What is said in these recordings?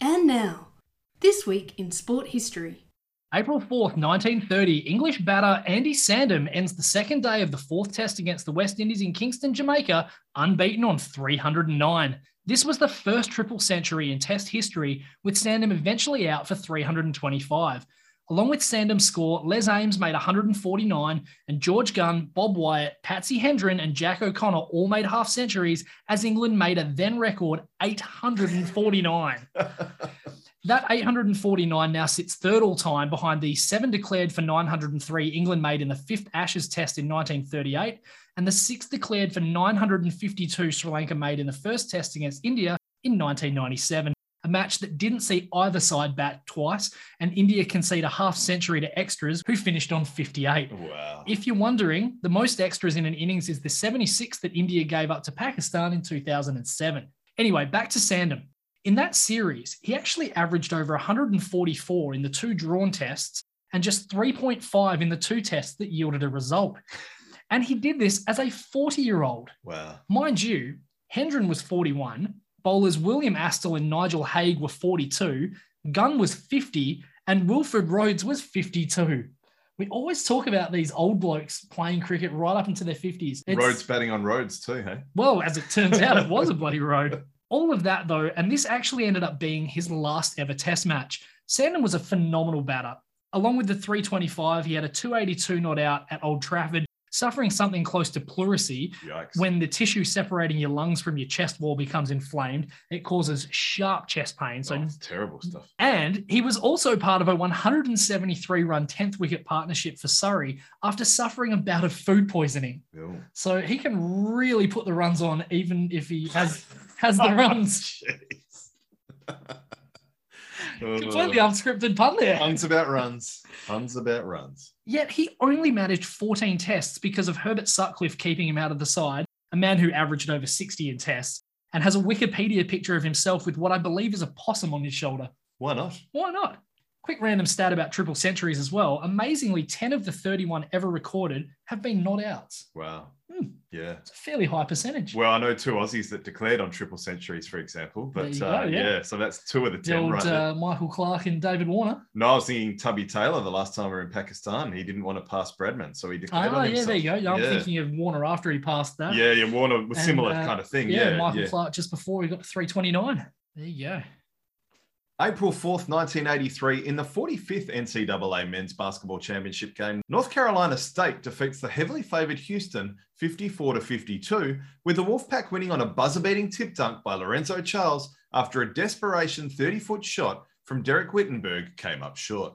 And now, this week in sport history. April 4th, 1930, English batter Andy Sandham ends the second day of the fourth test against the West Indies in Kingston, Jamaica, unbeaten on 309. This was the first triple century in test history, with Sandham eventually out for 325. Along with Sandham's score, Les Ames made 149, and George Gunn, Bob Wyatt, Patsy Hendren, and Jack O'Connor all made half centuries as England made a then record 849. that 849 now sits third all time behind the seven declared for 903 England made in the fifth Ashes Test in 1938, and the six declared for 952 Sri Lanka made in the first Test against India in 1997 a match that didn't see either side bat twice, and India concede a half century to extras who finished on 58. Wow. If you're wondering, the most extras in an innings is the 76 that India gave up to Pakistan in 2007. Anyway, back to Sandham. In that series, he actually averaged over 144 in the two drawn tests and just 3.5 in the two tests that yielded a result. And he did this as a 40 year old. Wow. Mind you, Hendren was 41, bowlers William Astill and Nigel Haig were 42, Gunn was 50, and Wilfred Rhodes was 52. We always talk about these old blokes playing cricket right up into their 50s. It's- Rhodes batting on roads too, hey? well, as it turns out, it was a bloody road. All of that, though, and this actually ended up being his last ever test match. Sandham was a phenomenal batter. Along with the 325, he had a 282 not out at Old Trafford, suffering something close to pleurisy. Yikes. When the tissue separating your lungs from your chest wall becomes inflamed, it causes sharp chest pain. So Oh, terrible stuff. and he was also part of a 173 run 10th wicket partnership for Surrey after suffering a bout of food poisoning. Ew. So he can really put the runs on, even if he has has the runs. Jeez. Completely unscripted pun there. Puns about runs. Puns about runs. Yet he only managed 14 tests because of Herbert Sutcliffe keeping him out of the side, a man who averaged over 60 in tests, and has a Wikipedia picture of himself with what I believe is a possum on his shoulder. Why not? Why not? Quick random stat about triple centuries as well. Amazingly, 10 of the 31 ever recorded have been not outs. Wow. Hmm. Yeah. It's a fairly high percentage. Well, I know two Aussies that declared on triple centuries, for example. But uh, go, yeah. yeah. so that's two of the the 10 old right uh, Michael Clarke and David Warner. No, I was thinking Tubby Taylor the last time we were in Pakistan. He didn't want to pass Bradman, so he declared Ah, on yeah, himself. there you go. I'm yeah. thinking of Warner after he passed that. Yeah, yeah, Warner was And, similar uh, kind of thing. Yeah, Yeah, Michael yeah. Clarke just before he got to 329. There you go. April 4th, 1983, in the 45th NCAA Men's Basketball Championship game, North Carolina State defeats the heavily favoured Houston 54 to 52, with the Wolfpack winning on a buzzer beating tip dunk by Lorenzo Charles after a desperation 30 foot shot from Dereck Whittenburg came up short.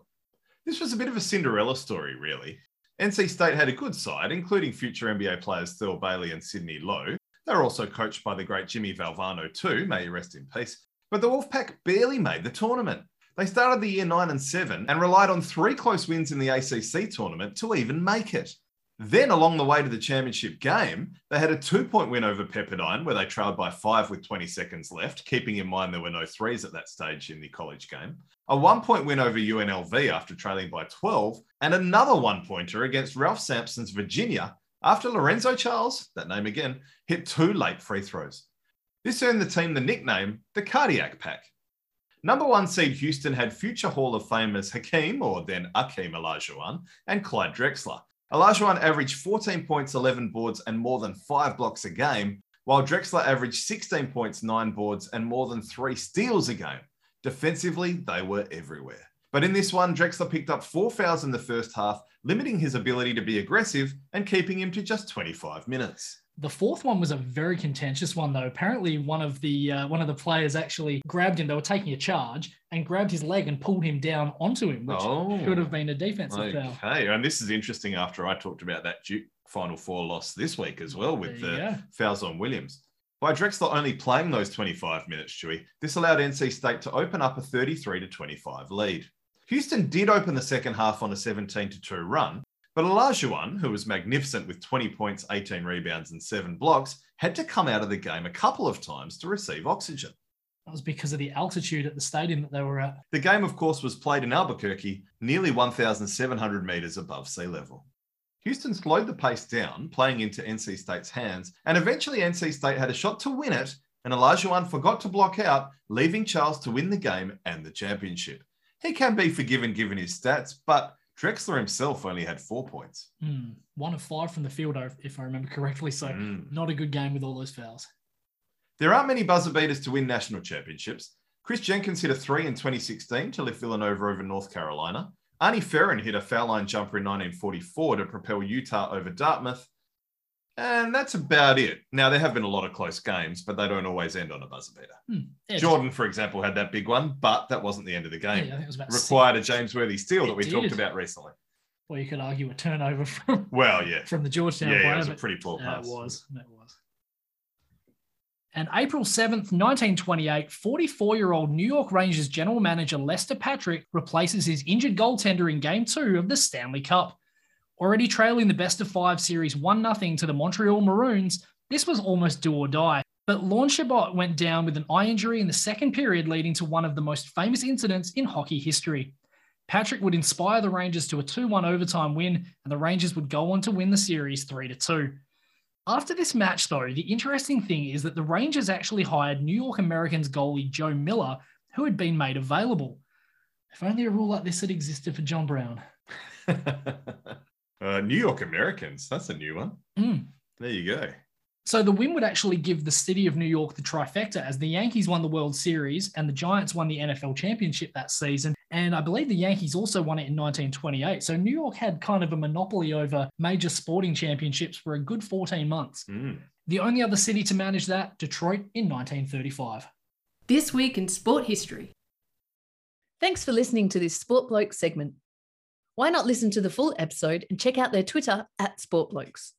This was a bit of a Cinderella story, really. NC State had a good side, including future NBA players Thurl Bailey and Sidney Lowe. They were also coached by the great Jimmy Valvano, too, may he rest in peace. But the Wolfpack barely made the tournament. They started the year 9 and 7 and relied on three close wins in the ACC tournament to even make it. Then, along the way to the championship game, they had a two point win over Pepperdine, where they trailed by five with 20 seconds left, keeping in mind there were no threes at that stage in the college game. A one point win over UNLV after trailing by 12, and another one pointer against Ralph Sampson's Virginia after Lorenzo Charles, that name again, hit two late free throws. This earned the team the nickname the Cardiac Pack. Number one seed Houston had future Hall of Famers Hakeem, or then Akeem Olajuwon, and Clyde Drexler. Olajuwon averaged 14 points, 11 boards, and more than five blocks a game, while Drexler averaged 16 points, nine boards, and more than three steals a game. Defensively, they were everywhere. But in this one, Drexler picked up four fouls in the first half, limiting his ability to be aggressive and keeping him to just 25 minutes. The fourth one was a very contentious one, though. Apparently, one of the uh, one of the players actually grabbed him. They were taking a charge and grabbed his leg and pulled him down onto him, which Oh. could have been a defensive foul. Okay, and this is interesting after I talked about that Duke Final Four loss this week as well with the go. fouls on Williams. By Drexler only playing those 25 minutes, Chewy, this allowed NC State to open up a 33 to 25 lead. Houston did open the second half on a 17 to 2 run, but Olajuwon, who was magnificent with 20 points, 18 rebounds, and seven blocks, had to come out of the game a couple of times to receive oxygen. That was because of the altitude at the stadium that they were at. The game, of course, was played in Albuquerque, nearly 1,700 metres above sea level. Houston slowed the pace down, playing into NC State's hands, and eventually NC State had a shot to win it, and Olajuwon forgot to block out, leaving Charles to win the game and the championship. He can be forgiven given his stats, but Drexler himself only had four points. Hmm, one of five from the field, if I remember correctly. So Mm. not a good game with all those fouls. There aren't many buzzer beaters to win national championships. Chris Jenkins hit a three in 2016 to lift Villanova over North Carolina. Arnie Ferrin hit a foul line jumper in 1944 to propel Utah over Dartmouth. And that's about it. Now, there have been a lot of close games, but they don't always end on a buzzer beater. Hmm, yeah, Jordan, for example, had that big one, but that wasn't the end of the Yeah, I game. think it was about Required a James Worthy steal It that we did. talked about recently. Well, you could argue a turnover from Well, yeah. from the Georgetown Yeah, yeah, it was a pretty poor Yeah, pass. it was. It was. And April 7th, 1928, 44 year old New York Rangers general manager Lester Patrick replaces his injured goaltender in game two of the Stanley Cup. Already trailing the best of five series 1 0 to the Montreal Maroons, this was almost do or die. But Lorne Chabot went down with an eye injury in the second period, leading to one of the most famous incidents in hockey history. Patrick would inspire the Rangers to a 2 1 overtime win, and the Rangers would go on to win the series 3 2. After this match, though, the interesting thing is that the Rangers actually hired New York Americans goalie Joe Miller, who had been made available. If only a rule like this had existed for John Brown. uh, New York Americans. That's a new one. Mm. There you go. So the win would actually give the city of New York the trifecta as the Yankees won the World Series and the Giants won the NFL championship that season. And I believe the Yankees also won it in 1928. So New York had kind of a monopoly over major sporting championships for a good 14 months. Mm. The only other city to manage that, Detroit in 1935. This week in sport history. Thanks for listening to this Sport Bloke segment. Why not listen to the full episode and check out their Twitter at Sport Blokes?